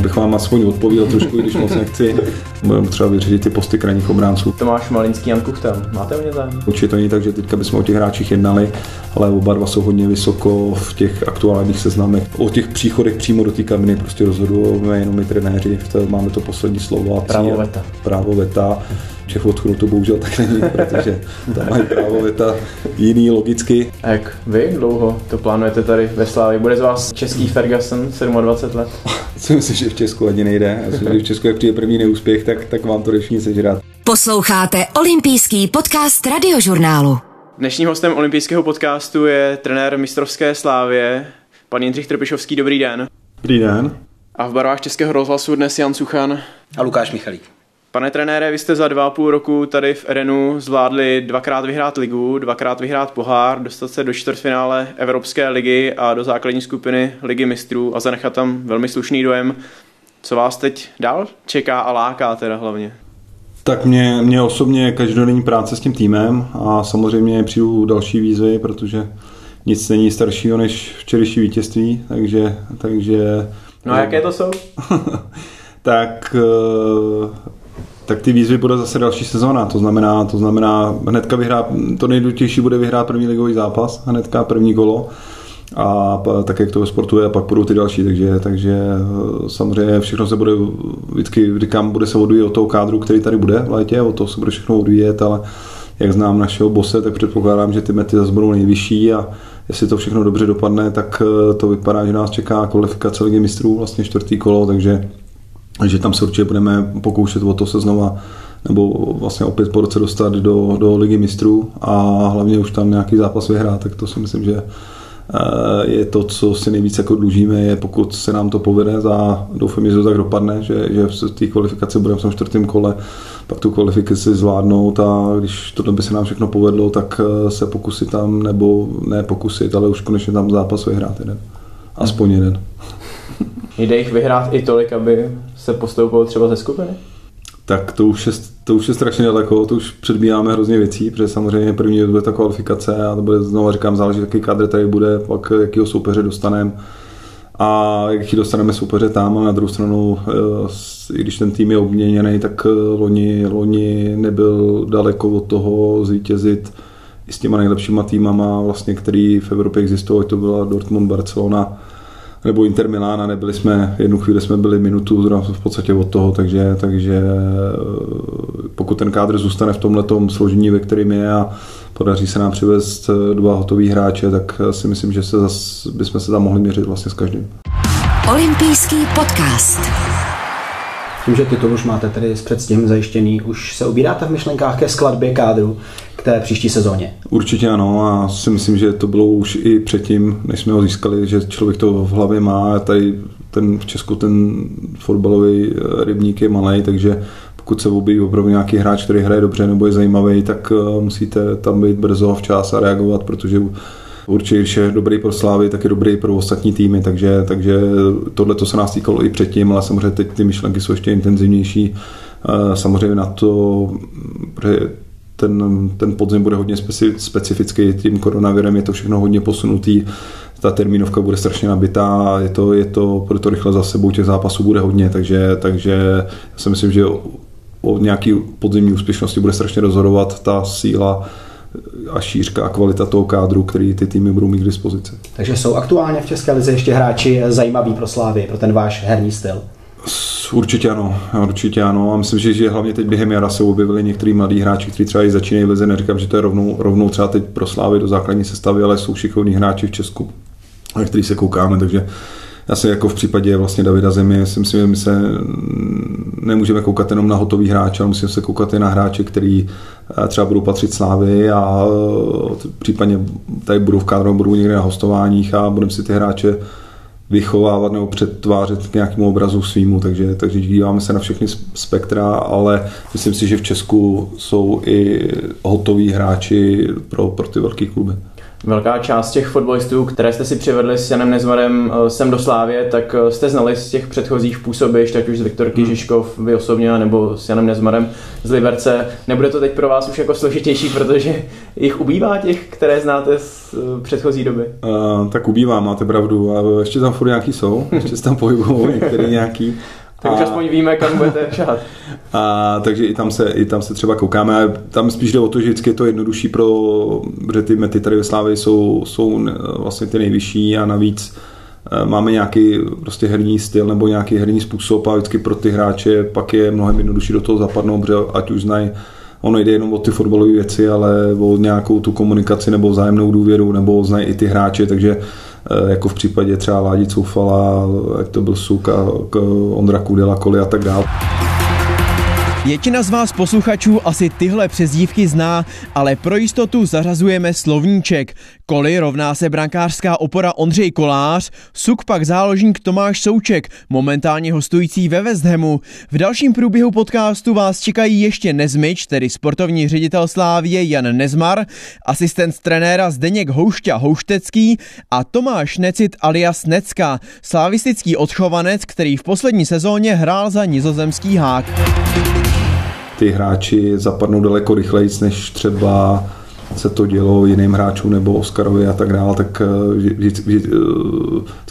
bych vám aspoň odpověděl trošku, když moc nechci. Budeme třeba vyřešit ty posty krajních obránců. Tomáš Malinský, Jan Kuchtel. Máte o ně zájem? Určitě to není tak, že teďka bychom o těch hráčích jednali, ale oba dva jsou hodně vysoko v těch aktuálních seznamech. O těch příchodech přímo do té kabiny prostě rozhodujeme jenom my trenéři, máme to poslední slovo. A právo veta. Právo veta. Všech odchodů to bohužel tak není, protože tam mají právo veta jiný logicky. A jak vy dlouho to plánujete tady ve Slávě? Bude z vás český Ferguson 27 let? Co myslím, že v Česku ani nejde. Já myslím, že v Česku, jak přijde první neúspěch, tak, tak vám to všichni sežrat. Posloucháte olympijský podcast radiožurnálu. Dnešním hostem olympijského podcastu je trenér mistrovské slávě, pan Jindřich Trpišovský. Dobrý den. Dobrý den. A v barvách Českého rozhlasu dnes Jan Suchan. A Lukáš Michalík. Pane trenére, vy jste za dva a půl roku tady v Erenu zvládli dvakrát vyhrát ligu, dvakrát vyhrát pohár, dostat se do čtvrtfinále Evropské ligy a do základní skupiny Ligy mistrů a zanechat tam velmi slušný dojem. Co vás teď dál čeká a láká teda hlavně? Tak mě, mě osobně každodenní práce s tím týmem a samozřejmě přijdu další výzvy, protože nic není staršího než včerejší vítězství, takže... takže no a jaké to jsou? tak eh, tak ty výzvy bude zase další sezóna. To znamená, to znamená hnedka vyhrát, to nejdůležitější bude vyhrát první ligový zápas, hnedka první kolo a tak, jak to ve sportu je, a pak budou ty další, takže, takže eh, samozřejmě všechno se bude, vždycky říkám, bude se odvíjet od toho kádru, který tady bude v létě, o to se bude všechno odvíjet, ale jak znám našeho bose, tak předpokládám, že ty mety zase budou nejvyšší a jestli to všechno dobře dopadne, tak eh, to vypadá, že nás čeká kvalifikace ligy mistrů, vlastně čtvrtý kolo, takže že tam se určitě budeme pokoušet o to se znova nebo vlastně opět po roce dostat do, do ligy mistrů a hlavně už tam nějaký zápas vyhrát, tak to si myslím, že eh, je to, co si nejvíc jako dlužíme, je pokud se nám to povede a doufám, že to tak dopadne, že, že v té kvalifikaci budeme v tom čtvrtém kole, pak tu kvalifikaci zvládnout a když tohle by se nám všechno povedlo, tak eh, se pokusit tam, nebo ne pokusit, ale už konečně tam zápas vyhrát jeden. Aspoň jeden. Jde jich vyhrát i tolik, aby se postoupil třeba ze skupiny? Tak to už je, to už je strašně daleko, to už předbíháme hrozně věcí, protože samozřejmě první bude ta kvalifikace a to bude, znovu říkám, záleží, jaký kádr tady bude, pak jakýho soupeře dostaneme a jak dostaneme soupeře tam a na druhou stranu, eh, i když ten tým je obměněný, tak eh, loni, loni nebyl daleko od toho zvítězit i s těma nejlepšíma týmama, vlastně, který v Evropě existovaly, to byla Dortmund, Barcelona, nebo Inter Milána, nebyli jsme, jednu chvíli jsme byli minutu v podstatě od toho, takže, takže eh, pokud ten kádr zůstane v tomhle složení, ve kterém je a podaří se nám přivést eh, dva hotový hráče, tak eh, si myslím, že se zas, bychom se tam mohli měřit vlastně s každým. Olympijský podcast. Tím, že titul už máte tedy s předstihem zajištěný, už se ubíráte v myšlenkách ke skladbě kádru k té příští sezóně? Určitě ano a si myslím, že to bylo už i předtím, než jsme ho získali, že člověk to v hlavě má. Tady ten v Česku ten fotbalový eh, rybník je malý, takže pokud se objeví opravdu nějaký hráč, který hraje dobře nebo je zajímavý, tak eh, musíte tam být brzo včas a reagovat, protože určitě, když je dobrý pro Slávy, tak je dobrý pro ostatní týmy, takže, takže tohle to se nás týkalo i předtím, ale samozřejmě teď ty myšlenky jsou ještě intenzivnější. Eh, samozřejmě na to, ten, ten podzim bude hodně specifický, tím koronavirem je to všechno hodně posunutý, ta termínovka bude strašně nabitá, je to, je to, bude to rychle za sebou, těch zápasů bude hodně, takže, takže já si myslím, že o nějaký podzimní úspěšnosti bude strašně rozhodovat ta síla a šířka a kvalita toho kádru, který ty týmy budou mít k dispozici. Takže jsou aktuálně v České lize ještě hráči zajímaví pro Slávy, pro ten váš herní styl? Určitě ano, určitě ano. A myslím, že, že hlavně teď během jara se objevili některý mladí hráči, kteří třeba i začínají v lize. Neříkám, že to je rovnou, rovnou třeba teď pro Slávy do základní sestavy, ale jsou šikovní hráči v Česku, na který se koukáme, takže já se jako v případě vlastně Davida Zemi si myslím, že my se nemůžeme koukat jenom na hotový hráče, ale musíme se koukat i na hráče, který eh, třeba budou patřit Slávy a eh, případně tady budou v kádru, budou někde na hostováních a budeme si ty hráče vychovávat nebo přetvářet k nějakému obrazu svýmu, takže, takže díváme se na všechny spektra, ale myslím si, že v Česku jsou i hotoví hráči pro, pro ty velké kluby. Velká část těch fotbalistů, které jste si přivedli s Janem Nezmarem eh, sem do Slávě, tak eh, jste znali z těch předchozích působišť, ať už z Viktorky hmm. Žižkov, vy osobně, nebo s Janem Nezmarem z Liberce. Nebude to teď pro vás už jako složitější, protože jich ubývá těch, které znáte z eh, předchozí doby? Uh, tak ubývá, máte pravdu. A ještě tam furt nějaký jsou, ještě se tam pohybují některý nějaký. Tak už aspoň víme, kam budete šát. A, takže i tam, se, i tam se třeba koukáme. A tam spíš jde o to, že vždycky je to jednodušší pro, protože ty mety tady ve Slávě jsou, jsou vlastně ty nejvyšší a navíc e, máme nějaký prostě herní styl nebo nějaký herní způsob a vždycky pro ty hráče pak je mnohem jednodušší do toho zapadnout, protože ať už znají ono jde jenom o ty fotbalové věci, ale o nějakou tu komunikaci nebo vzájemnou důvěru, nebo znají i ty hráče, takže Eh, jako v případě třeba Ládi Coufala, jak to byl Suk a Ondra Kudela, Koli a tak dále. Většina z vás posluchačů asi tyhle přezdívky zná, ale pro jistotu zařazujeme slovníček. Koli rovná se brankářská opora Ondřej Kolář, Suk pak záložník Tomáš Souček, momentálně hostující ve West Hamu. V dalším průběhu podcastu vás čekají ještě Nezmič, tedy sportovní ředitel Slávie Jan Nezmar, asistent trenéra Zdeněk Houšťa Houštecký a Tomáš Necit alias Necka, slavistický odchovanec, který v poslední sezóně hrál za nizozemský hák ty hráči zapadnou daleko rychleji, než třeba se to dělo jiným hráčům nebo Oscarovi a tak dále, tak eh, vždycky, vždycky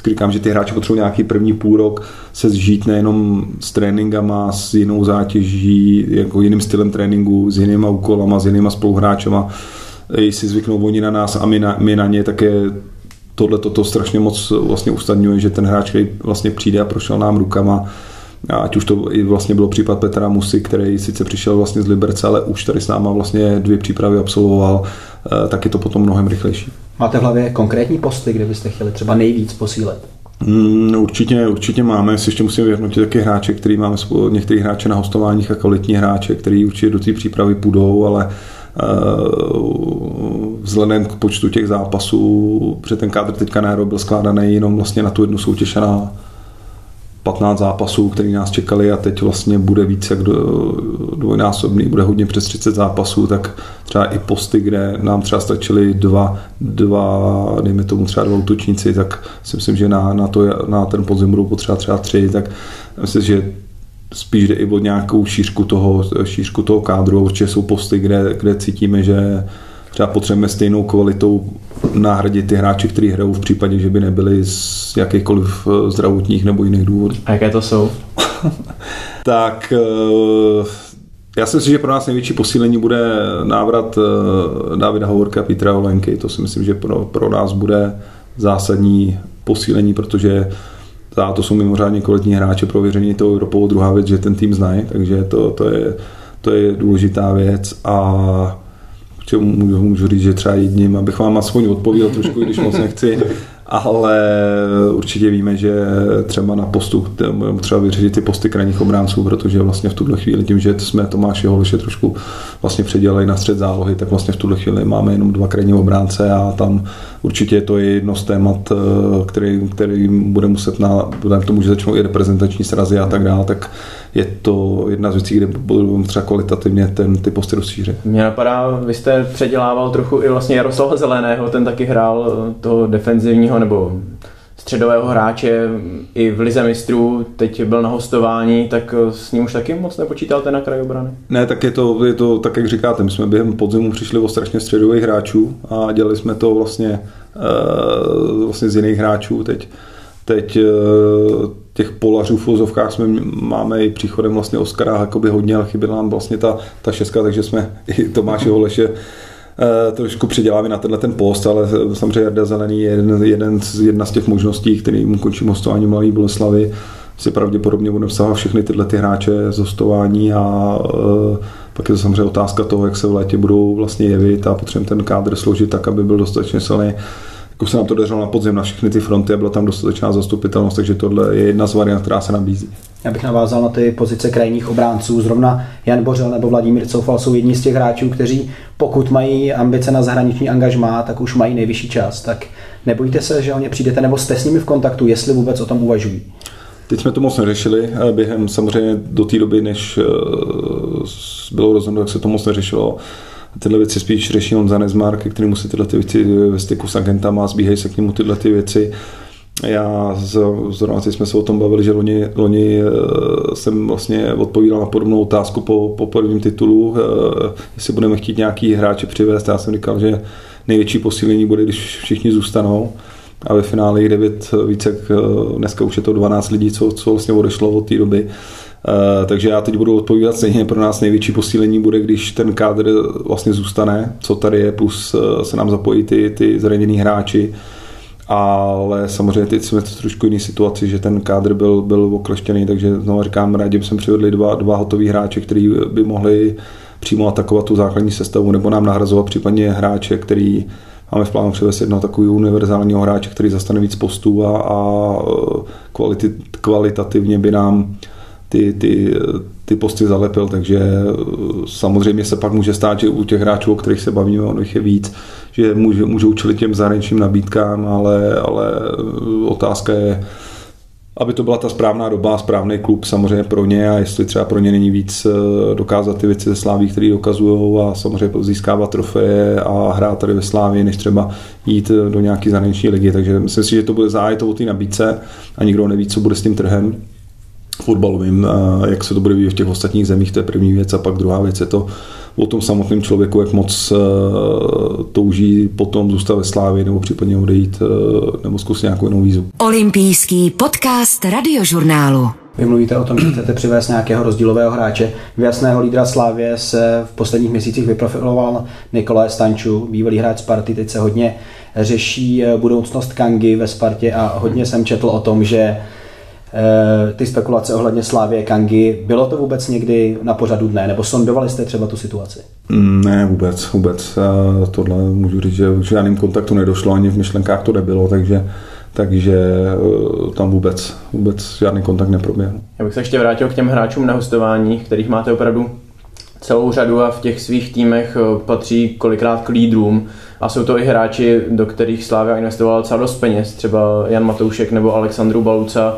eh, říkám, že ty hráči potřebují nějaký první půl rok se zžít nejenom s tréninkama, s jinou zátěží, jako jiným stylem tréninku, s jinýma úkolama, s jinýma spoluhráčema, si zvyknou oni na nás a my na, my na ně, tak je tohle toto strašně moc vlastně ustadňuje, že ten hráč, který vlastně přijde a prošel nám rukama, Ať už to i vlastně bylo případ Petra Musy, který sice přišel vlastně z Liberce, ale už tady s náma vlastně dvě přípravy absolvoval, eh, tak je to potom mnohem rychlejší. Máte v hlavě konkrétní posty, kde byste chtěli třeba nejvíc posílit? Mm, určitě, určitě máme, si ještě musím vyhodnotit taky hráče, který máme některý hráče na hostováních a kvalitní hráče, který určitě do té přípravy půjdou, ale uh, vzhledem k počtu těch zápasů, protože ten kádr teďka na byl skládaný jenom vlastně na tu jednu soutěž a na, 15 zápasů, které nás čekali a teď vlastně bude více jak dvojnásobný, bude hodně přes 30 zápasů, tak třeba i posty, kde nám třeba stačily dva, dva dejme tomu třeba dva útočníci, tak si myslím, že na, na, to, na ten podzim budou potřeba třeba tři, tak myslím, že spíš jde i o nějakou šířku toho, šířku toho kádru, určitě jsou posty, kde, kde cítíme, že třeba potřebujeme stejnou kvalitou nahradit ty hráče, kteří hrajou v případě, že by nebyli z jakýchkoliv eh, zdravotních nebo jiných důvodů. A jaké to jsou? tak eh, já si myslím, že pro nás největší posílení bude návrat eh, Davida Hovorka a Petra Olenky. To si myslím, že pro, pro nás bude zásadní posílení, protože to jsou mimořádně kvalitní hráče pro věření tou Evropou. Druhá věc, že ten tým znají, takže to, to, je, to je důležitá věc a můžu, můžu říct, že třeba jedním, abych vám aspoň odpověděl trošku, když moc nechci, ale určitě víme, že třeba na postu třeba vyřešit ty posty krajních obránců, protože vlastně v tuhle chvíli tím, že jsme Tomáše Hološe trošku vlastně předělali na střed zálohy, tak vlastně v tuhle chvíli máme jenom dva krajní obránce a tam určitě to je jedno z témat, který, který bude muset na, k tomu, že začnou i reprezentační srazy a tak dále, tak je to jedna z věcí, kde budeme třeba kvalitativně ten, ty posty rozšířit. Mně napadá, vy jste předělával trochu i vlastně Jaroslava Zeleného, ten taky hrál eh, toho defenzivního nebo středového hráče i v Lize mistrů, teď byl na hostování, tak eh, s ním už taky moc nepočítáte na kraj obrany? Ne, tak je to, je to tak, jak říkáte, my jsme během podzimu přišli o strašně středových hráčů a dělali jsme to vlastně, uh, vlastně z jiných hráčů teď. Teď uh, těch polařů v úzovkách jsme máme i příchodem vlastně Oskara jakoby hodně, ale chyběla nám vlastně ta, ta šestka, takže jsme i Tomáše Holeše eh, trošku přiděláme na tenhle ten post, ale samozřejmě Jarda Zelený je jeden, jeden jedna z těch možností, kterým končí hostování Mladý Boleslavy. Si pravděpodobně budeme vsahovat všechny tyhle ty hráče z hostování a e, pak je to samozřejmě otázka toho, jak se v létě budou vlastně jevit a potřebujeme ten kádr složit tak, aby byl dostatečně silný jako se nám to dařilo na podzim na všechny ty fronty a byla tam dostatečná zastupitelnost, takže tohle je jedna z variant, která se nabízí. Já bych navázal na ty pozice krajních obránců. Zrovna Jan Bořel nebo Vladimír Coufal jsou jedni z těch hráčů, kteří pokud mají ambice na zahraniční angažmá, tak už mají nejvyšší čas. Tak nebojte se, že o ně přijdete, nebo jste s nimi v kontaktu, jestli vůbec o tom uvažují. Teď jsme to moc neřešili, během samozřejmě do té doby, než eh, bylo rozhodnuto, jak se to moc neřešilo tyhle věci spíš řeší on za Nezmar, ke kterému se tyhle ty věci ve styku s agentama, zbíhají se k němu tyhle ty věci. Já zrovna jsme se o tom bavili, že loni, loni eh, jsem vlastně odpovídal na podobnou otázku po, po prvním titulu, eh, jestli budeme chtít nějaký hráče přivést. Já jsem říkal, že největší posílení bude, když všichni zůstanou a ve finále jich 9 více, eh, dneska už je to 12 lidí, co, co vlastně odešlo od té doby. Uh, takže já teď budu odpovídat stejně, pro nás největší posílení bude, když ten kádr vlastně zůstane, co tady je, plus uh, se nám zapojí ty, ty zranění hráči, ale samozřejmě teď jsme v trošku jiný situaci, že ten kádr byl, byl okleštěný, takže znovu říkám, rádi bychom přivedli dva, dva hotový hráče, kteří by mohli přímo atakovat tu základní sestavu nebo nám nahrazovat případně hráče, který máme v plánu přivést jednoho takového univerzálního hráče, který zastane víc postů a, a kvality, kvalitativně by nám ty, ty, ty posty zalepil, takže samozřejmě se pak může stát, že u těch hráčů, o kterých se bavíme, ono jich je víc, že můžou, můžou čelit těm zahraničním nabídkám, ale, ale otázka je, aby to byla ta správná doba, správný klub samozřejmě pro ně a jestli třeba pro ně není víc eh, dokázat ty věci ze Sláví, které dokazují a samozřejmě získávat trofeje a hrát tady ve Slávii, než třeba jít eh, do nějaké zahraniční ligy. Takže myslím si, že to bude zájem o té nabídce a nikdo neví, co bude s tím trhem fotbalovým, jak se to bude vyvíjet v těch ostatních zemích, to je první věc a pak druhá věc je to o tom samotném člověku, jak moc uh, touží potom zůstat ve Slávě nebo případně odejít uh, nebo zkusit nějakou jinou výzvu. Olympijský podcast radiožurnálu. Vy mluvíte o tom, že chcete přivést nějakého rozdílového hráče. V jasného lídra Slávě se v posledních měsících vyprofiloval Nikolaj Stanču, bývalý hráč Sparty, teď se hodně řeší eh, budoucnost Kangy ve Spartě a hodně jsem četl o tom, že ty spekulace ohledně Slávě Kangy. Bylo to vůbec někdy na pořadu dne, nebo sondovali jste třeba tu situaci? Mm, ne, vůbec, vůbec. Eh, tohle můžu říct, že v žádným kontaktu nedošlo, ani v myšlenkách to nebylo, takže takže eh, tam vůbec, vůbec žádný kontakt neproběhl. Já bych se ještě vrátil k těm hráčům na hostování, kterých máte opravdu celou řadu a v těch svých týmech patří kolikrát k lídrům a jsou to i hráči, do kterých Slávia investovala docela dost peněz, třeba Jan Matoušek nebo Alexandru Baluca,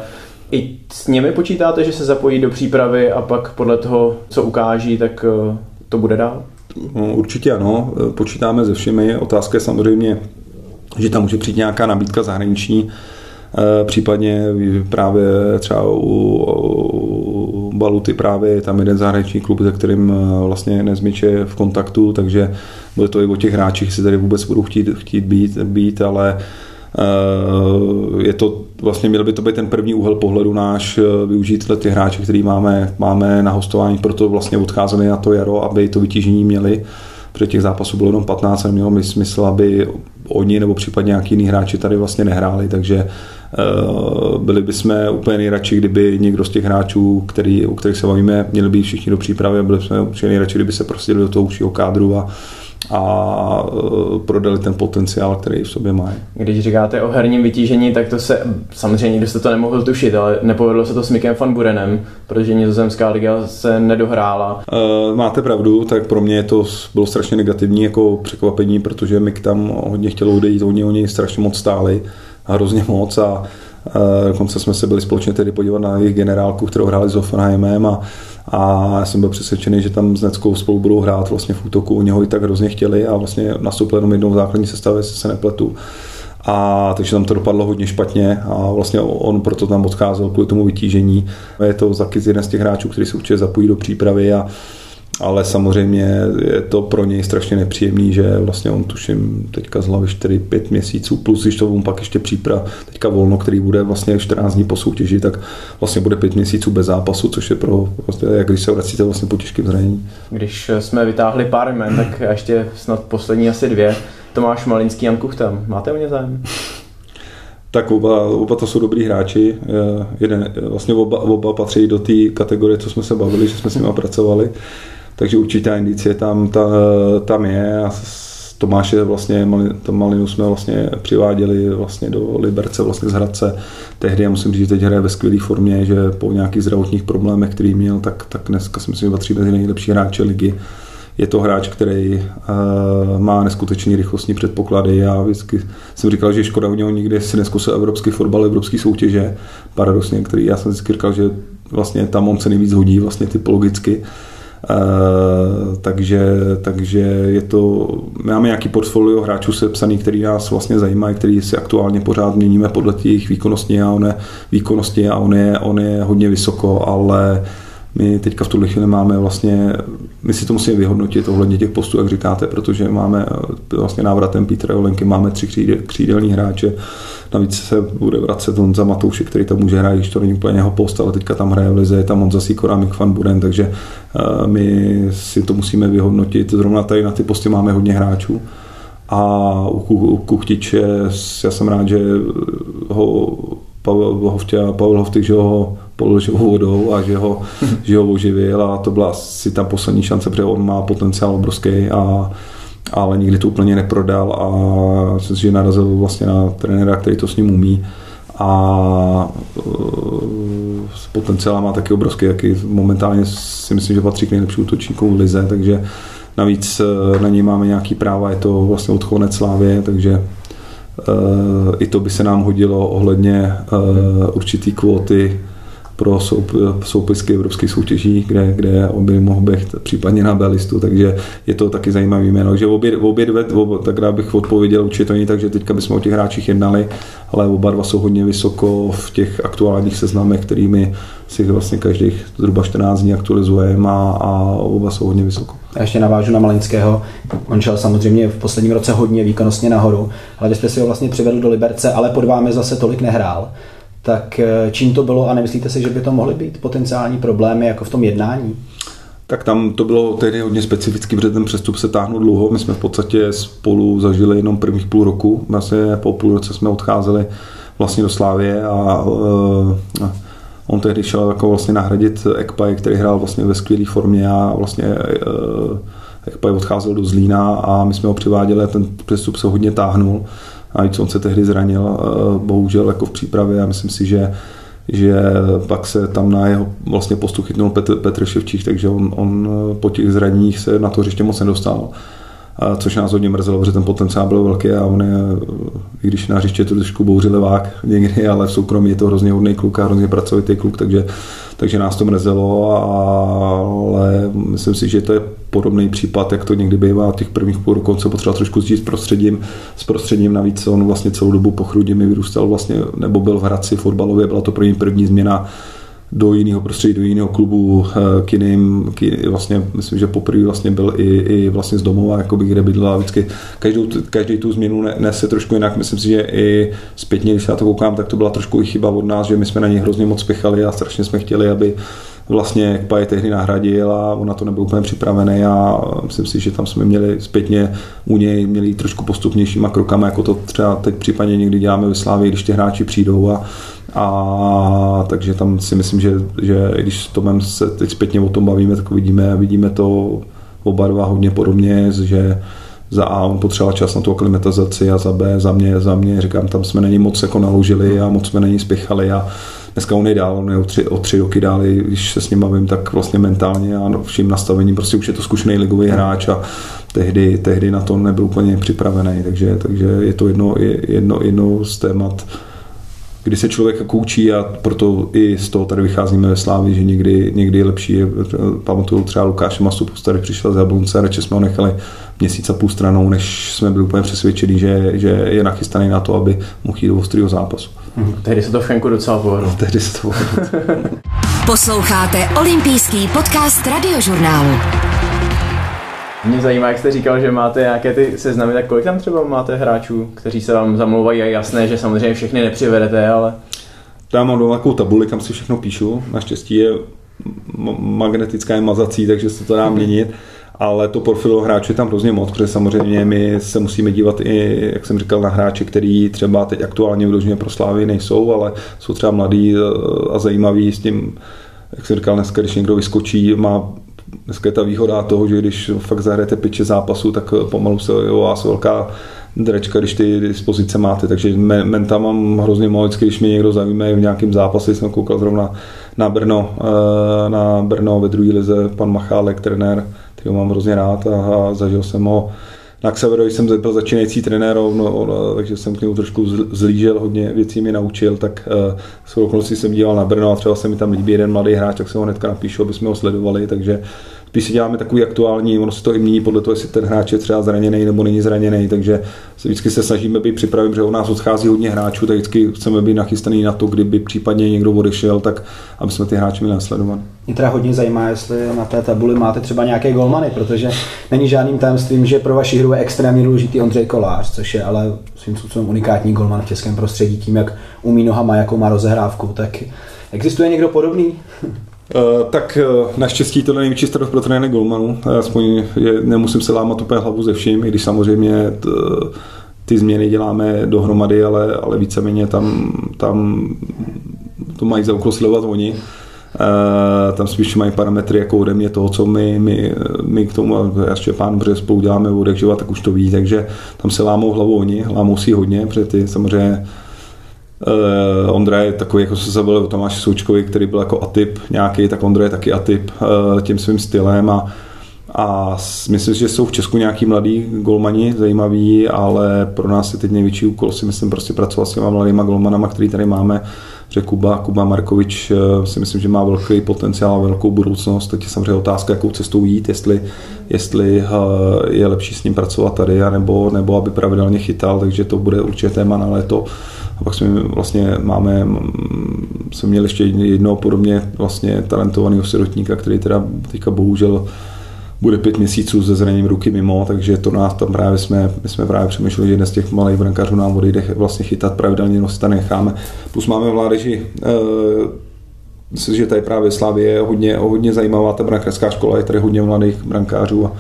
i s nimi počítáte, že se zapojí do přípravy a pak podle toho, co ukáží, tak eh, to bude dál? No, určitě ano, počítáme se všemi. Otázka je samozřejmě, že tam může přijít nějaká nabídka zahraniční, eh, případně právě třeba u Baluty právě tam jeden zahraniční klub, se kterým eh, vlastně Nezmič je v kontaktu, takže bude to i o těch hráčích, jestli tady vůbec budou chtít, chtít být, být, ale Eh, je to vlastně měl by to být ten první úhel pohledu náš, eh, využít ty hráče, který máme, máme na hostování, proto vlastně odcházeli na to jaro, aby to vytížení měli. Protože těch zápasů bylo jenom 15 a nemělo smysl, aby oni nebo případně nějaký jiný hráči tady vlastně nehráli, takže uh, byli bychom úplně nejradši, kdyby někdo z těch hráčů, který, u kterých se bavíme, měli být všichni do přípravy a byli jsme úplně nejradši, kdyby se prostě do toho užšího kádru a a prodali ten potenciál, který v sobě mají. Když říkáte o herním vytížení, tak to se samozřejmě nikdo jste to nemohl tušit, ale nepovedlo se to s Mikem van Burenem, protože nizozemská liga se nedohrála. E, máte pravdu, tak pro mě to bylo strašně negativní jako překvapení, protože Mik tam hodně chtěl odejít, oni oni strašně moc stáli, hrozně moc a dokonce jsme se byli společně tedy podívat na jejich generálku, kterou hráli s Offenheimem a a já jsem byl přesvědčený, že tam s Neckou spolu budou hrát vlastně v útoku, oni ho i tak hrozně chtěli a vlastně nastoupil jenom jednou v základní sestavě, se nepletu. A takže tam to dopadlo hodně špatně a vlastně on proto tam odcházel kvůli tomu vytížení. Je to taky jeden z těch hráčů, který se určitě zapojí do přípravy a ale samozřejmě je to pro něj strašně nepříjemný, že vlastně on tuším teďka z hlavy 4-5 měsíců, plus když to on pak ještě příprav, teďka volno, který bude vlastně 14 dní po soutěži, tak vlastně bude 5 měsíců bez zápasu, což je pro, vlastně, jak když se vracíte vlastně po těžkém zranění. Když jsme vytáhli pár jmen, tak ještě snad poslední asi dvě. Tomáš Malinský, Jan Kuchtem. Máte o ně zájem? Tak oba, oba to jsou dobrý hráči. Jeden, vlastně oba, oba patří do té kategorie, co jsme se bavili, že jsme s nimi pracovali takže určitá indicie tam, ta, tam je a Tomáše vlastně, to Malinu jsme vlastně přiváděli vlastně do Liberce, vlastně z Hradce tehdy. Já musím říct, že teď hraje ve skvělé formě, že po nějakých zdravotních problémech, který měl, tak, tak dneska si myslím, že patří mezi nejlepší hráče ligy. Je to hráč, který uh, má neskutečný rychlostní předpoklady. Já vždycky jsem říkal, že škoda u něho nikdy si neskusil evropský fotbal, evropský soutěže. Paradoxně, který já jsem vždycky říkal, že vlastně tam on se nejvíc hodí vlastně typologicky Uh, takže, takže je to, máme nějaký portfolio hráčů sepsaný, který nás vlastně zajímají, který si aktuálně pořád měníme podle těch výkonností a on je, výkonnosti a on je, on je hodně vysoko, ale my teďka v tuhle chvíli máme vlastně, my si to musíme vyhodnotit ohledně těch postů, jak říkáte, protože máme vlastně návratem Petra Jolenky, máme tři křídelní hráče, navíc se bude vracet on za Matouši, který tam může hrát, když to není úplně jeho post, ale teďka tam hraje v Lize, je tam Honza Sikora, Mick van Buren, takže eh, my si to musíme vyhodnotit. Zrovna tady na ty posty máme hodně hráčů. A u Kuchtiče, já jsem rád, že ho Pavel Hoftě, Pavel Hovtyk, že ho položil vodou a že ho, že ho oživil a to byla asi ta poslední šance, protože on má potenciál obrovský a ale nikdy to úplně neprodal a myslím si, že narazil vlastně na trenéra, který to s ním umí a s e, potenciál má taky obrovský, jaký momentálně si myslím, že patří k nejlepším útočníkům v Lize, takže navíc e, na něj máme nějaký práva, je to vlastně odchovanec Slávě, takže e, i to by se nám hodilo ohledně určitý kvóty pro soup, soupisky evropských soutěží, kde, kde by mohl být případně na B-listu, takže je to taky zajímavý jméno. Takže obě, obě dvě, tak rád bych odpověděl, určitě to není tak, že teďka bychom o těch hráčích jednali, ale oba dva jsou hodně vysoko v těch aktuálních seznamech, kterými si vlastně každých zhruba 14 dní aktualizujeme a, a oba jsou hodně vysoko. A ještě navážu na Malinského. On šel samozřejmě v posledním roce hodně výkonnostně nahoru, ale vy jste si ho vlastně přivedl do Liberce, ale pod vámi zase tolik nehrál tak eh, čím to bylo a nemyslíte si, že by to mohly být potenciální problémy jako v tom jednání? Tak tam to bylo tehdy hodně specifický, protože ten přestup se táhnul dlouho. My jsme v podstatě spolu zažili jenom prvních půl roku. Vlastně po půl roce jsme odcházeli vlastně do Slávě a uh, on tehdy šel jako vlastně nahradit Ekpaj, který hrál vlastně ve skvělé formě a vlastně uh, Ekpaj odcházel do Zlína a my jsme ho přiváděli a ten přestup se hodně táhnul a on se tehdy zranil, eh, bohužel jako v přípravě a myslím si, že že pak se tam na jeho vlastně postu chytnul Petr, Petr Ševčík, takže on, on eh, po těch zraněních se na to hřiště moc nedostal. Což nás hodně mrzelo, protože ten potenciál byl velký a on je, i když na hřiště to trošku bouři levák někdy, ale v soukromí je to hrozně hodný kluk a hrozně pracovitý kluk, takže, takže nás to mrzelo, ale myslím si, že to je podobný případ, jak to někdy bývá těch prvních půl roku, se potřeboval trošku zjít s prostředím, s prostředím navíc. On vlastně celou dobu po mi vyrůstal vlastně, nebo byl v Hradci fotbalově, byla to pro něj první změna do jiného prostředí, do jiného klubu eh, k jiným, k, vlastně myslím, že poprvé vlastně byl i, i vlastně z domova, jakoby, kde bydlela. Vždycky každou, každý tu změnu nese trošku jinak, myslím si, že i zpětně, když já to koukám, tak to byla trošku i chyba od nás, že my jsme na něj hrozně moc spěchali a strašně jsme chtěli, aby vlastně Kpa je tehdy nahradil a on na to nebyl úplně připravený a myslím si, že tam jsme měli zpětně u něj měli trošku postupnějšíma krokama, jako to třeba teď případně někdy děláme ve Slávě, když ty hráči přijdou a a takže tam si myslím, že, že když s Tomem se teď zpětně o tom bavíme, tak vidíme, vidíme to oba dva hodně podobně, že za A on potřeboval čas na tu aklimatizaci a za B za mě, za mě, říkám, tam jsme na moc jako naložili a moc jsme na něj spěchali a dneska on je dál, on je o tři, o tři roky dál, když se s ním bavím, tak vlastně mentálně a vším nastavením, prostě už je to zkušený ligový hráč a tehdy, tehdy na to nebyl úplně připravený, takže, takže je to jedno, jedno, jedno z témat, kdy se člověk jako učí a proto i z toho tady vycházíme ve Slávi, že někdy, někdy je lepší, pamatuju třeba Lukáše Mastupu, který přišel z Jablonce a radši jsme ho nechali měsíc a půl stranou, než jsme byli úplně přesvědčení, že, že je nachystaný na to, aby mohl jít do ostrého zápasu. Hmm, tehdy se to Franku docela povedlo. Tehdy se to povedlo. Posloucháte olympijský podcast radiožurnálu. Mě zajímá, jak jste říkal, že máte nějaké ty seznamy, tak kolik tam třeba máte hráčů, kteří se vám zamlouvají a jasné, že samozřejmě všechny nepřivedete, ale... Tam mám doma takovou tabuli, kam si všechno píšu. Naštěstí je magnetická je mazací, takže se to dá měnit. Ale to portfolio hráčů je tam hrozně moc, protože samozřejmě my se musíme dívat i, jak jsem říkal, na hráče, který třeba teď aktuálně vyloženě pro Slávy nejsou, ale jsou třeba mladí a zajímaví s tím, jak jsem říkal dneska, když někdo vyskočí, má dneska je ta výhoda toho, že když fakt zahrajete piče zápasu, tak pomalu se o vás velká drečka, když ty dispozice máte, takže menta mám hrozně moc, když mě někdo zajímá v nějakém zápase, jsem koukal zrovna na Brno, eh, na Brno ve druhé lize, pan Machálek, trenér, který mám hrozně rád a zažil jsem ho na Xaverovi jsem byl začínající trenér, no, no, takže jsem k němu trošku zlížel, hodně věcí mi naučil, tak uh, s okolností jsem díval na Brno a třeba se mi tam líbí jeden mladý hráč, tak se ho hnedka napíšu, aby jsme ho sledovali, takže Spíš si děláme takový aktuální, ono se to i mění podle toho, jestli ten hráč je třeba zraněný nebo není zraněný, takže vždycky se snažíme být připraveni, že u nás odchází hodně hráčů, tak vždycky chceme být nachystaný na to, kdyby případně někdo odešel, tak aby jsme ty hráče měli nasledovat. Mě teda hodně zajímá, jestli na té tabuli máte třeba nějaké golmany, protože není žádným tajemstvím, že pro vaši hru je extrémně důležitý Ondřej Kolář, což je ale svým způsobem unikátní golman v českém prostředí tím, jak umí nohama, jakou má rozehrávku. Tak existuje někdo podobný? Uh, tak uh, naštěstí to největší starost pro trenéry golmanů. Aspoň je, nemusím se lámat úplně hlavu ze vším, i když samozřejmě t, ty změny děláme dohromady, ale, ale víceméně tam, tam to mají za úkol sledovat oni. Uh, tam spíš mají parametry jako ode mě toho, co my, my, my k tomu, já ještě pán, protože spolu děláme od tak už to ví, takže tam se lámou hlavu oni, lámou si hodně, protože ty samozřejmě Uh, Ondra je takový, jako se zabavil Tomáš Součkovi, který byl jako atyp nějaký, tak Ondra je taky atyp uh, tím svým stylem a, a myslím, že jsou v Česku nějaký mladí golmani, zajímaví, ale pro nás je teď největší úkol si myslím prostě pracovat s těma mladýma golmanama, který tady máme, že Kuba, Kuba Markovič uh, si myslím, že má velký potenciál a velkou budoucnost. Teď je samozřejmě otázka, jakou cestou jít, jestli, jestli je lepší s ním pracovat tady, nebo, nebo aby pravidelně chytal, takže to bude určitě téma na léto. A pak jsme vlastně máme, jsme měli ještě jednoho podobně vlastně talentovaného sirotníka, který teda teďka bohužel bude pět měsíců se zraněním ruky mimo, takže to nás tam právě jsme, my jsme právě přemýšleli, že jeden z těch malých brankářů nám odejde vlastně chytat pravidelně, no si necháme. Plus máme v Ládeži e, myslím, že tady právě Slávě je hodně, hodně zajímavá ta brankářská škola, je tady hodně mladých brankářů a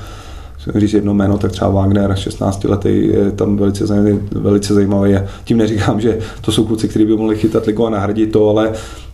říct jedno jméno, tak třeba Wagner, 16 letý, je tam velice zajímavý, velice zajímavý. Tím neříkám, že to jsou kluci, kteří by mohli chytat ligu a nahradit to, ale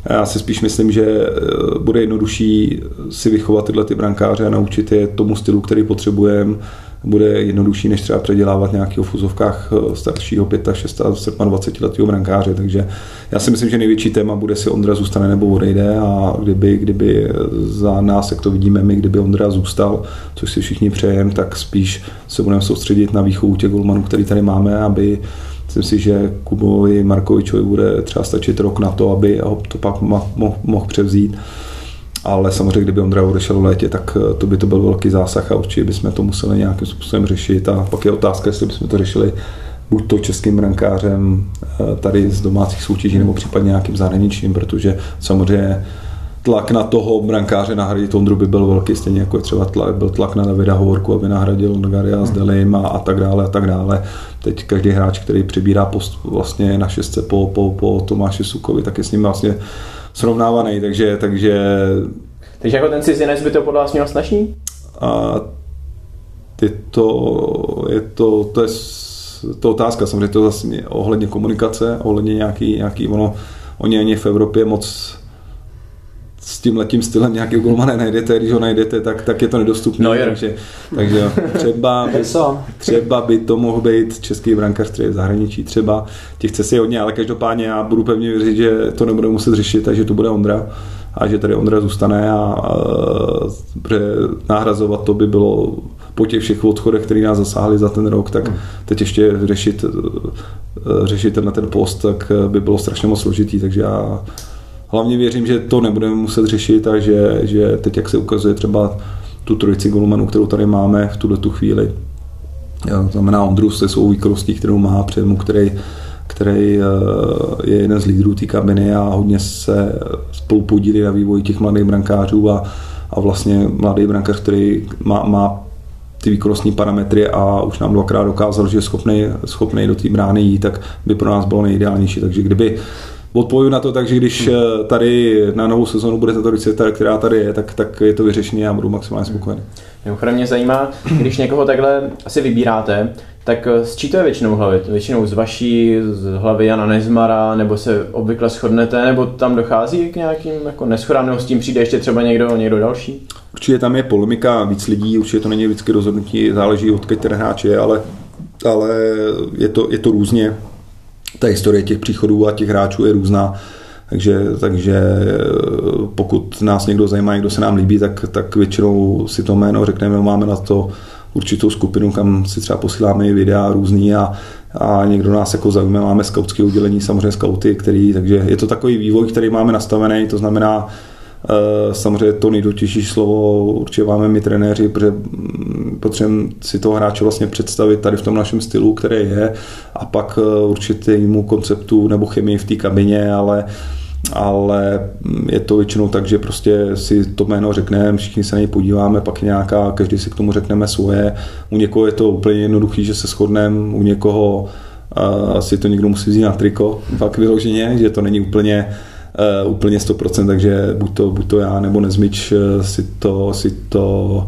já si spíš myslím, že eh, bude jednodušší si vychovat tyhle ty brankáře a naučit je tomu stylu, který potřebujeme bude jednodušší, než třeba předělávat nějaký v fuzovkách eh, staršího 5, 6, 7, 20 letého brankáře. Takže já si myslím, že největší téma bude, si Ondra zůstane nebo odejde a kdyby, kdyby za nás, jak to vidíme my, kdyby Ondra zůstal, což si všichni přejeme, tak spíš se budeme soustředit na výchovu těch golmanů, který tady máme, aby Myslím si, že Kubovi Markovičovi bude třeba stačit rok na to, aby ho to pak mohl převzít ale samozřejmě, kdyby Ondra odešel v létě, tak eh, to by to byl velký zásah a určitě bychom to museli nějakým způsobem řešit. A pak je otázka, jestli bychom to řešili buď to českým brankářem eh, tady z domácích soutěží nebo případně nějakým zahraničním, protože samozřejmě tlak na toho brankáře nahradit Ondru by byl velký, stejně jako je třeba tlak, byl tlak na Davida Hovorku, aby nahradil Nagaria s hmm. Delim a, a tak dále a tak dále. Teď každý hráč, který přibírá post vlastně na šestce po, po, po Tomáši Sukovi, tak je s ním vlastně srovnávaný, takže, takže... Takže jako ten cizinec by to podle vás měl snažší? A ty to, je to, to je to otázka, samozřejmě to zase ohledně komunikace, ohledně nějaký, nějaký ono, oni ani v Evropě moc s tím letím stylem nějakého golmana najdete, když ho najdete, tak, tak je to nedostupné. No, takže, takže třeba, by, třeba by to mohl být český brankář, který je v zahraničí třeba. Těch chce si hodně, ale každopádně já budu pevně věřit, že to nebude muset řešit, takže to bude Ondra a že tady Ondra zůstane a, a nahrazovat to by bylo po těch všech odchodech, které nás zasáhly za ten rok, tak hmm. teď ještě řešit, řešit ten, ten post, tak by bylo strašně moc složitý, takže já hlavně věřím, že to nebudeme muset řešit a že, že teď, jak se ukazuje třeba tu trojici golmanů, kterou tady máme v tuhle tu chvíli, to znamená Ondru se svou výkonností, kterou má, Předmu, který, který eh, je jeden z lídrů té kabiny a hodně se spolu podílí na vývoji těch mladých brankářů a, a vlastně mladý brankář, který má, má ty výkonnostní parametry a už nám dvakrát dokázal, že je schopný, schopný do té brány jít, tak by pro nás bylo nejideálnější. Takže kdyby odpojuji na to tak, že když hmm. eh, tady na novou sezonu bude tato riceta, která tady je, tak, tak je to vyřešené a budu maximálně spokojený. Mimochodem mě zajímá, když někoho takhle asi vybíráte, tak z eh, čí to je většinou hlavy? Většinou z vaší, z hlavy Jana Nezmara, nebo se obvykle shodnete, nebo tam dochází k nějakým jako neschodám, nebo s tím přijde ještě třeba někdo, někdo další? Určitě tam je polemika víc lidí, určitě to není vždycky rozhodnutí, záleží od ten hráč je, ale, ale je, to, je to různě ta historie těch příchodů a těch hráčů je různá. Takže, takže pokud nás někdo zajímá, někdo se nám líbí, tak, tak většinou si to jméno řekneme, máme na to určitou skupinu, kam si třeba posíláme i videa různý a, a někdo nás jako zajímá, máme skautské udělení, samozřejmě skauty, který, takže je to takový vývoj, který máme nastavený, to znamená, Samozřejmě to nejdůležitější slovo určitě máme my trenéři, protože mm, potřebujeme si toho hráče vlastně představit tady v tom našem stylu, který je a pak určitému konceptu nebo chemii v té kabině, ale ale je to většinou tak, že prostě si to jméno řekneme, všichni se na něj podíváme, pak nějaká, každý si k tomu řekneme svoje. U někoho je to úplně jednoduchý, že se shodneme, u někoho uh, si to někdo musí vzít na triko, fakt vyloženě, že to není úplně uh, úplně 100%, takže buď to, buď to já nebo Nezmič uh, si to, si to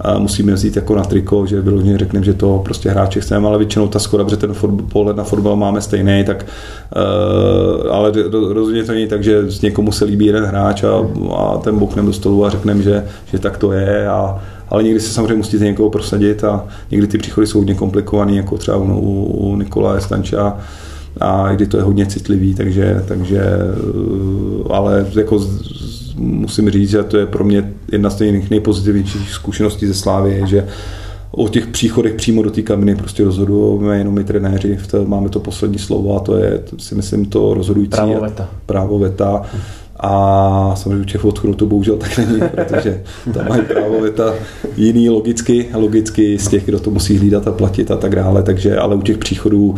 a musíme vzít jako na triko, že vyloženě řekneme, že to prostě hráče chceme, ale většinou ta skoda, protože ten pohled na fotbal máme stejný, tak uh, ale rozhodně to není tak, že někomu se líbí jeden hráč a, a ten boknem do stolu a řekneme, že, že tak to je a ale někdy se samozřejmě musíte někoho prosadit a někdy ty příchody jsou hodně komplikované, jako třeba u, u Nikola Stanča, a kdy to je hodně citlivý, takže, takže eh, ale jako musím říct, že to je pro mě jedna z těch nejpozitivnějších zkušeností ze Slávy, že o těch příchodech přímo do té kabiny prostě rozhodujeme jenom my trenéři, v té, máme to poslední slovo a to je, to si myslím, to rozhodující. Právo veta. Právo veta. A samozřejmě u těch odchodů to bohužel tak není, protože tam mají právo veta jiný logicky, logicky z těch, kdo to musí hlídat a platit a tak dále, takže ale u těch příchodů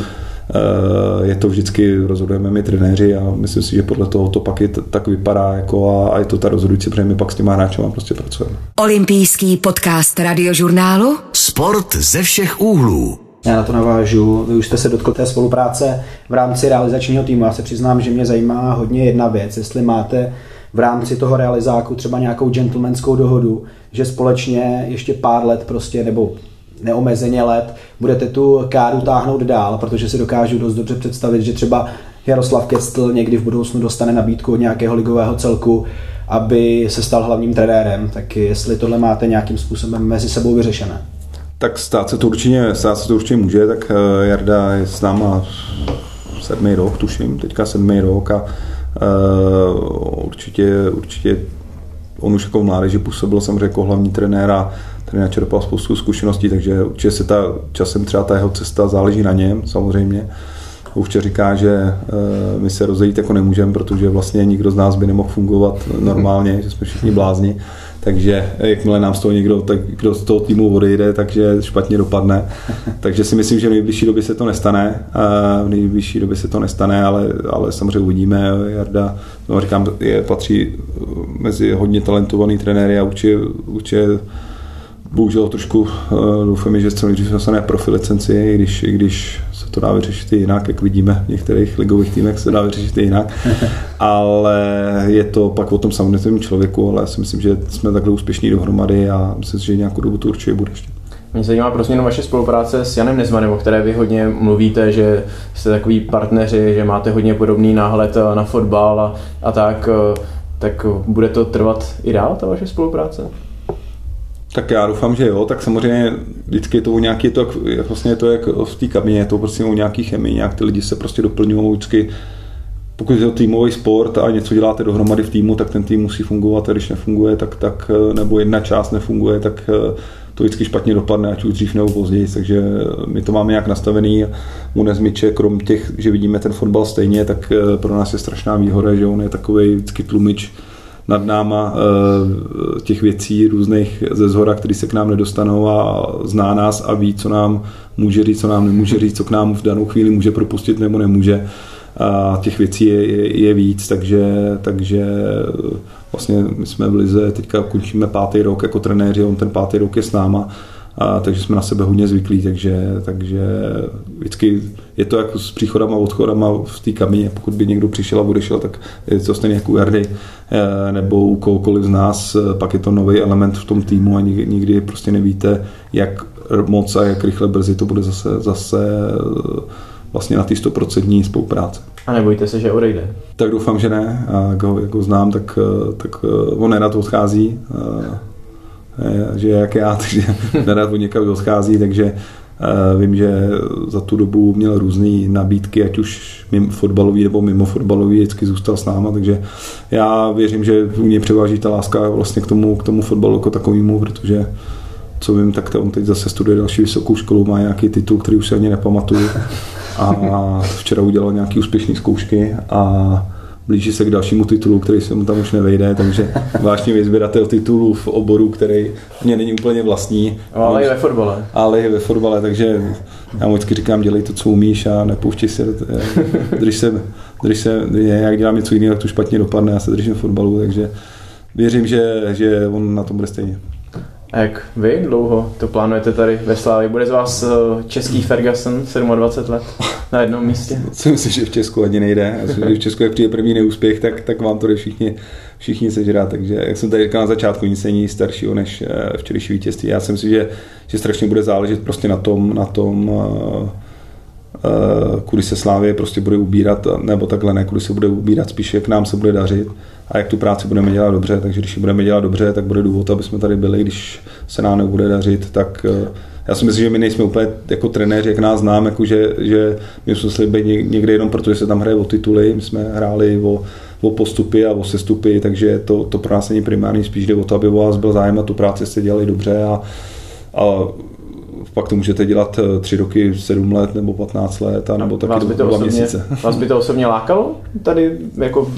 je to vždycky, rozhodujeme my trenéři a myslím si, že podle toho to pak je t- tak vypadá jako a, a je to ta rozhodující, protože my pak s těma hráči prostě pracujeme. Olympijský podcast radiožurnálu Sport ze všech úhlů. Já na to navážu. Vy už jste se dotkl té spolupráce v rámci realizačního týmu. Já se přiznám, že mě zajímá hodně jedna věc. Jestli máte v rámci toho realizáku třeba nějakou gentlemanskou dohodu, že společně ještě pár let prostě, nebo neomezeně let budete tu káru táhnout dál, protože si dokážu dost dobře představit, že třeba Jaroslav Kestl někdy v budoucnu dostane nabídku od nějakého ligového celku, aby se stal hlavním trenérem, tak jestli tohle máte nějakým způsobem mezi sebou vyřešené. Tak stát se to určitě, stát se to určitě může, tak eh, Jarda je s náma sedmý rok, tuším, teďka sedmý rok a uh, určitě, určitě on už jako mládeži působil samozřejmě jako hlavní trenér a trenér čerpal spoustu zkušeností, takže určitě se ta, časem třeba ta jeho cesta záleží na něm samozřejmě. Určitě říká, že e, my se rozejít jako nemůžeme, protože vlastně nikdo z nás by nemohl fungovat normálně, že jsme všichni blázni. Takže jakmile nám z toho někdo, tak kdo z toho týmu odejde, takže špatně dopadne. Takže si myslím, že v nejbližší době se to nestane. V nejbližší době se to nestane, ale, ale samozřejmě uvidíme. Jarda, no říkám, je, patří mezi hodně talentovaný trenéry a určitě, určitě bohužel trošku uh, doufám, že co nejdřív dostane profi licenci, i když, i když se to dá vyřešit i jinak, jak vidíme v některých ligových týmech se dá vyřešit i jinak, ale je to pak o tom samotném člověku, ale já si myslím, že jsme takhle úspěšní dohromady a myslím si, že nějakou dobu to určitě bude ještě. Mě zajímá prostě jenom vaše spolupráce s Janem Nezmanem, o které vy hodně mluvíte, že jste takový partneři, že máte hodně podobný náhled na fotbal a, a tak. Eh, tak bude to trvat i dál, ta vaše spolupráce? Tak já doufám, že jo, tak samozřejmě vždycky je to nějaký, je to, jak, vlastně je to jak v té kabině, je to prostě o nějaký chemii, nějak ty lidi se prostě doplňují vždycky, pokud je to týmový sport a něco děláte dohromady v týmu, tak ten tým musí fungovat a když nefunguje, tak, tak nebo jedna část nefunguje, tak eh, to vždycky špatně dopadne, ať už dřív nebo později, takže my to máme nějak nastavený. U Nezmiče, krom těch, že vidíme ten fotbal stejně, tak eh, pro nás je strašná výhoda, že on je takový vždycky tlumič nad náma eh, těch věcí různých ze zhora, které se k nám nedostanou a zná nás a ví, co nám může říct, co nám nemůže říct, co k nám v danou chvíli může propustit nebo nemůže. A těch věcí je, je, je víc, takže, takže vlastně my jsme v Lize, teďka končíme pátý rok jako trenéři, on ten pátý rok je s náma a, takže jsme na sebe hodně zvyklí, takže, takže vždycky je to jako s příchodama a odchodama v té kabině, pokud by někdo přišel a odešel, tak je to stejně jako u Jardy eh, nebo u kohokoliv z nás, eh, pak je to nový element v tom týmu a nikdy prostě nevíte, jak moc a jak rychle brzy to bude zase, zase eh, vlastně na ty 100% spolupráce. A nebojte se, že odejde? Tak doufám, že ne. A jak ho, jak ho znám, tak, tak on nerad odchází že jak já, takže nerad od někam odchází, takže eh, vím, že za tu dobu měl různé nabídky, ať už mimo fotbalový nebo mimo fotbalový, vždycky zůstal s náma, takže já věřím, že u něj převáží ta láska vlastně k tomu, k tomu fotbalu jako takovému, protože co vím, tak on teď zase studuje další vysokou školu, má nějaký titul, který už se ani nepamatuju. A včera udělal nějaký úspěšné zkoušky a blíží se k dalšímu titulu, který se mu tam už nevejde, takže vážně sběratel titulů v oboru, který mě není úplně vlastní. Ale i ve fotbale. Ale i ve fotbale, takže já mu vždycky říkám, dělej to, co umíš a nepouštěj se, když se, když se, jak dělám něco jiného, tak to špatně dopadne, já se držím fotbalu, takže věřím, že, že on na tom bude stejně. A jak vy dlouho to plánujete tady ve Slávě? Bude z vás eh, český Ferguson 27 let na jednom místě? Co myslím, že v Česku ani nejde. Myslím, že v Česku, jak přijde první neúspěch, tak, tak vám to jde všichni, všichni sežrat. Takže jak jsem tady říkal na začátku, nic není staršího než eh, včerejší vítězství. Já si myslím, že, že strašně bude záležet prostě na tom, na tom uh, kudy se Slávě prostě bude ubírat, nebo takhle ne, kudy se bude ubírat, spíš jak nám se bude dařit a jak tu práci budeme dělat dobře. Takže když ji budeme dělat dobře, tak bude důvod, aby jsme tady byli. Když se nám nebude dařit, tak eh, já si myslím, že my nejsme úplně jako trenéři, jak nás znám, jako že, že my jsme se být někde jenom proto, že se tam hraje o tituly, my jsme hráli o, o postupy a o sestupy, takže to, to pro nás není primární, spíš jde o to, aby o vás byl zájem a tu práci jste dělali dobře a, a pak to můžete dělat eh, tři roky, sedm let nebo 15 let, a nebo taky vás by to dva osobně, měsíce. Vás by to osobně lákalo tady jako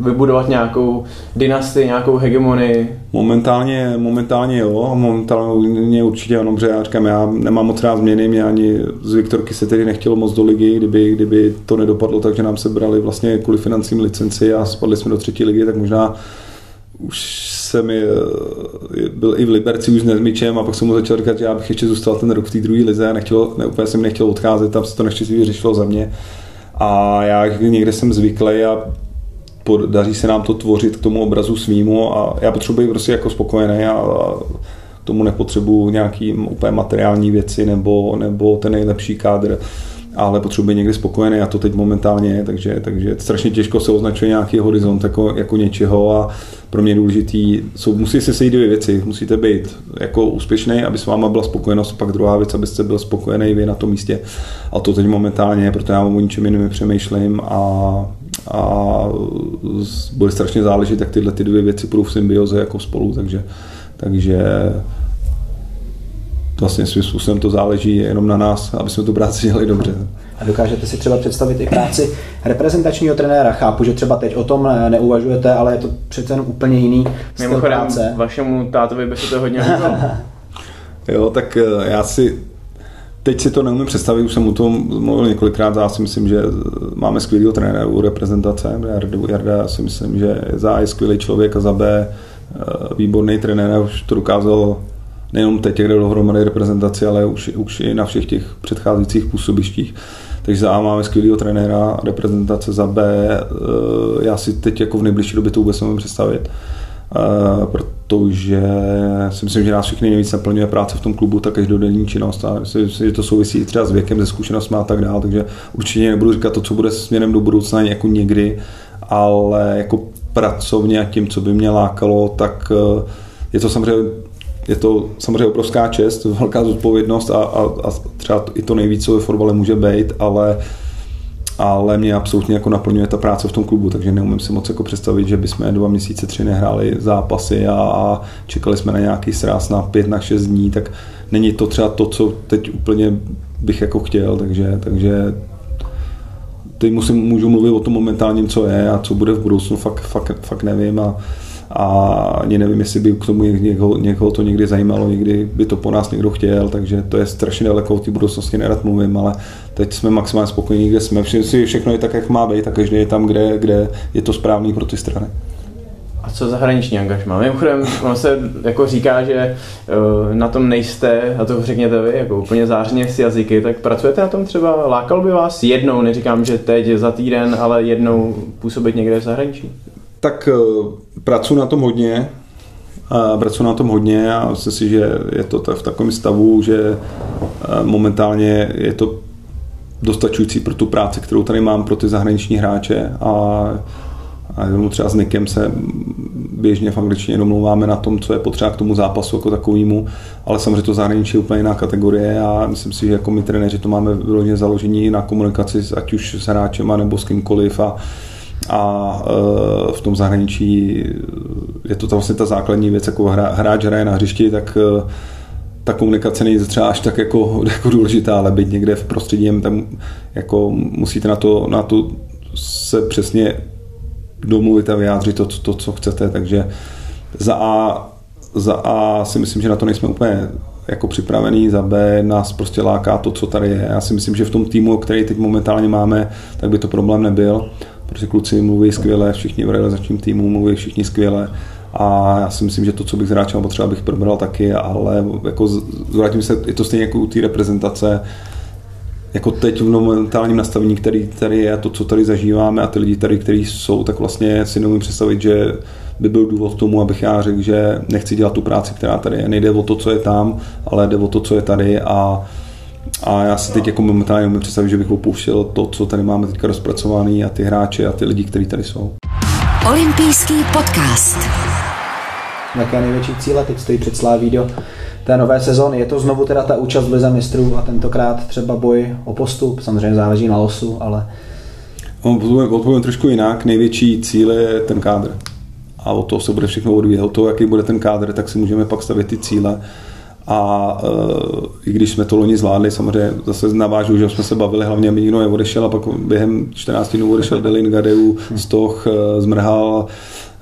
vybudovat nějakou dynastii, nějakou hegemonii? Momentálně, momentálně jo, momentálně určitě ano, protože já říkám, já nemám moc rád změny, mě ani z Viktorky se tedy nechtělo moc do ligy, kdyby, kdyby to nedopadlo takže nám se brali vlastně kvůli financím licenci a spadli jsme do třetí ligy, tak možná už jsem je, byl i v Liberci už s Nezmičem a pak jsem mu začal říkat, že já bych ještě zůstal ten rok v té druhé lize a nechtěl, ne, úplně jsem nechtěl odcházet, tam se to neštěstí vyřešilo za mě. A já někde jsem zvyklý a daří se nám to tvořit k tomu obrazu svýmu a já potřebuji prostě jako spokojený a, a tomu nepotřebuji nějaký úplně materiální věci nebo, nebo ten nejlepší kádr ale potřebuje někdy spokojený a to teď momentálně je, takže, takže strašně těžko se označuje nějaký horizont jako, jako něčeho a pro mě důležitý, jsou, musí se sejít dvě věci, musíte být jako úspěšný, aby s váma byla spokojenost, pak druhá věc, abyste byl spokojený vy na tom místě. A to teď momentálně, protože já o ničem jiném přemýšlím a, a bude strašně záležet, jak tyhle ty dvě věci budou v symbioze jako spolu, takže, takže vlastně svým způsobem to záleží jenom na nás, aby jsme tu práci dělali dobře. A dokážete si třeba představit i práci reprezentačního trenéra? Chápu, že třeba teď o tom neuvažujete, ale je to přece jen úplně jiný styl Mimochodem, práce. vašemu tátovi by se to hodně líbilo. jo, tak eh, já si teď si to neumím představit, už jsem o tom mluvil několikrát, já si myslím, že máme skvělého trenéra u reprezentace, Jarda, Jarda si myslím, že za je skvělý člověk a za B eh, výborný trenér, už to dokázal nejenom teď, kde dohromady reprezentaci, ale už, už i na všech těch předcházejících působištích. Takže za A máme skvělého trenéra, reprezentace za B, eh, já si teď jako v nejbližší době to vůbec nemůžu představit, eh, protože si myslím, že nás všichni nejvíc naplňuje práce v tom klubu, ta každodenní činnost a myslím, že to souvisí třeba s věkem, se zkušenostmi a tak dále, takže určitě nebudu říkat to, co bude směrem do budoucna jako někdy, ale jako pracovně a tím, co by mě lákalo, tak eh, je to samozřejmě je to samozřejmě obrovská čest, velká zodpovědnost a, a, a třeba i to nejvíc, co ve fotbale může být, ale ale mě absolutně jako naplňuje ta práce v tom klubu, takže neumím si moc jako představit, že bychom dva měsíce, tři nehráli zápasy a, a čekali jsme na nějaký sráz na pět, na šest dní, tak není to třeba to, co teď úplně bych jako chtěl, takže, takže teď musím, můžu mluvit o tom momentálním, co je a co bude v budoucnu, fakt, fakt, fakt nevím a, a ani nevím, jestli by k tomu někoho, někoho to někdy zajímalo, někdy by to po nás někdo chtěl, takže to je strašně daleko v té budoucnosti, nerad mluvím, ale teď jsme maximálně spokojení, kde jsme. Všichni, všechno je tak, jak má být a každý je tam, kde, kde je to správný pro ty strany. A co zahraniční angažma? Mimochodem, ono se jako říká, že uh, na tom nejste, a to řekněte vy, jako úplně zářně s jazyky, tak pracujete na tom třeba, lákal by vás jednou, neříkám, že teď za týden, ale jednou působit někde v zahraničí? Tak uh, pracuji na tom hodně, a pracuji na tom hodně a myslím si, že je to v takovém stavu, že eh, momentálně je to dostačující pro tu práci, kterou tady mám pro ty zahraniční hráče a, a třeba s Nikem se běžně v angličtině domlouváme na tom, co je potřeba k tomu zápasu jako takovému, ale samozřejmě to zahraničí je úplně jiná kategorie a myslím si, že jako my trenéři to máme vyloženě založení na komunikaci ať už s hráčem nebo s kýmkoliv a, a e, v tom zahraničí je to vlastně ta základní věc, jako hráč hraje na hřišti, tak e, ta komunikace není třeba až tak jako, jako důležitá, ale být někde v prostředí, tam jako musíte na to, na to se přesně domluvit a vyjádřit to, to, co chcete, takže za A, za A si myslím, že na to nejsme úplně jako připravený, za B nás prostě láká to, co tady je. Já si myslím, že v tom týmu, který teď momentálně máme, tak by to problém nebyl, protože kluci mluví skvěle, všichni v realizačním týmu mluví všichni skvěle a já si myslím, že to, co bych z hráčem potřeba, bych probral taky, ale jako zvratím se, je to stejně jako u té reprezentace, jako teď v momentálním nastavení, který tady je, to, co tady zažíváme a ty lidi tady, kteří jsou, tak vlastně si neumím představit, že by byl důvod k tomu, abych já řekl, že nechci dělat tu práci, která tady je. Nejde o to, co je tam, ale jde o to, co je tady a a já si teď jako momentálně umím představit, že bych opouštěl to, co tady máme teďka rozpracovaný a ty hráče a ty lidi, kteří tady jsou. Olympijský podcast. Jaké největší cíle teď stojí před Sláví do té nové sezóny? Je to znovu teda ta účast v Lize mistrů a tentokrát třeba boj o postup? Samozřejmě záleží na losu, ale... Odpovím trošku jinak. Největší cíl je ten kádr. A o to se bude všechno odvíjet. O to, jaký bude ten kádr, tak si můžeme pak stavit ty cíle. A uh, i když jsme to loni zvládli, samozřejmě zase navážu, že jsme se bavili, hlavně mi nikdo neodešel a pak během 14 dnů odešel Delin, Gadeu, Stoch, uh, Zmrhal,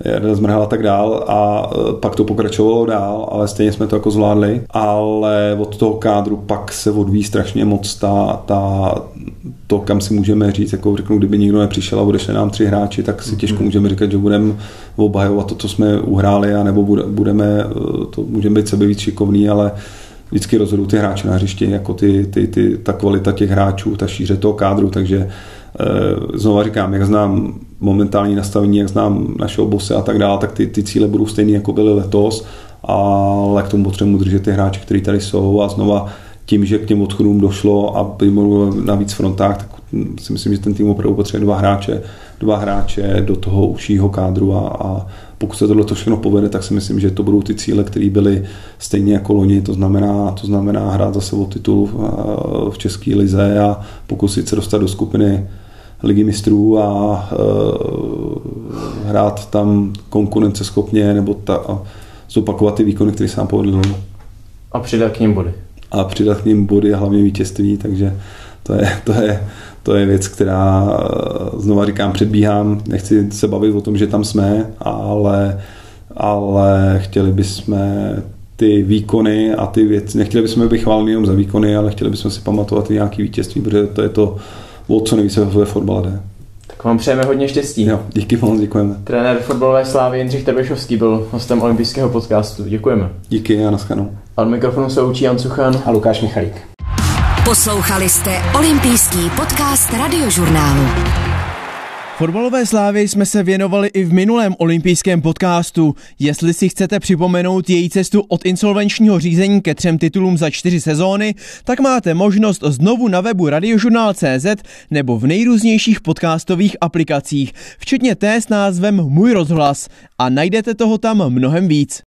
Jarda Zmrhal a tak dál a uh, pak to pokračovalo dál, ale stejně jsme to jako zvládli. Ale od toho kádru pak se odvíjí strašně moc ta, ta, to, kam si můžeme říct, jako řeknu, kdyby nikdo nepřišel a odešli nám tři hráči, tak si těžko mhm. můžeme říkat, že budeme obhajovat to, co jsme uhráli, a nebo budeme, to můžeme být sebe víc šikovný, ale vždycky rozhodují ty hráči na hřišti, jako ty, ty, ty, ta kvalita těch hráčů, ta šíře toho kádru, takže e, znova říkám, jak znám momentální nastavení, jak znám našeho bose a tak dále, tak ty, ty cíle budou stejné, jako byly letos, ale k tomu potřebuji držet ty hráči, kteří tady jsou a znova tím, že k těm odchodům došlo a by na víc frontách, tak si myslím, že ten tým opravdu potřebuje dva hráče, dva hráče do toho užšího kádru a, a pokud se tohle to všechno povede, tak si myslím, že to budou ty cíle, které byly stejně jako loni, to znamená, to znamená hrát zase o titul v České lize a pokusit se dostat do skupiny ligy mistrů a uh, hrát tam konkurenceschopně nebo ta, a zopakovat ty výkony, které se nám povedly. A přidat k ním body. A přidat k ním body a hlavně vítězství, takže to je, to je, to je věc, která, eh, znova říkám, předbíhám, nechci se bavit o tom, že tam jsme, ale, ale chtěli bychom ty výkony a ty věci, nechtěli bychom být chválni jenom za výkony, ale chtěli bychom si pamatovat i nějaké vítězství, protože to je to, o co nejvíce ve fotbale jde. Tak vám přejeme hodně štěstí. Jo, díky moc, děkujeme. Trenér fotbalové slávy Jindřich Trbišovský byl hostem olympijského podcastu. Děkujeme. Díky a naschledanou. Al mikrofonu se učí Jan Suchan a Lukáš Michalík. Poslouchali jste olympijský podcast radiožurnálu. Fotbalové slávy jsme se věnovali i v minulém olympijském podcastu. Jestli si chcete připomenout její cestu od insolvenčního řízení ke třem titulům za čtyři sezóny, tak máte možnost znovu na webu radiožurnál.cz nebo v nejrůznějších podcastových aplikacích, včetně té s názvem Můj rozhlas a najdete toho tam mnohem víc.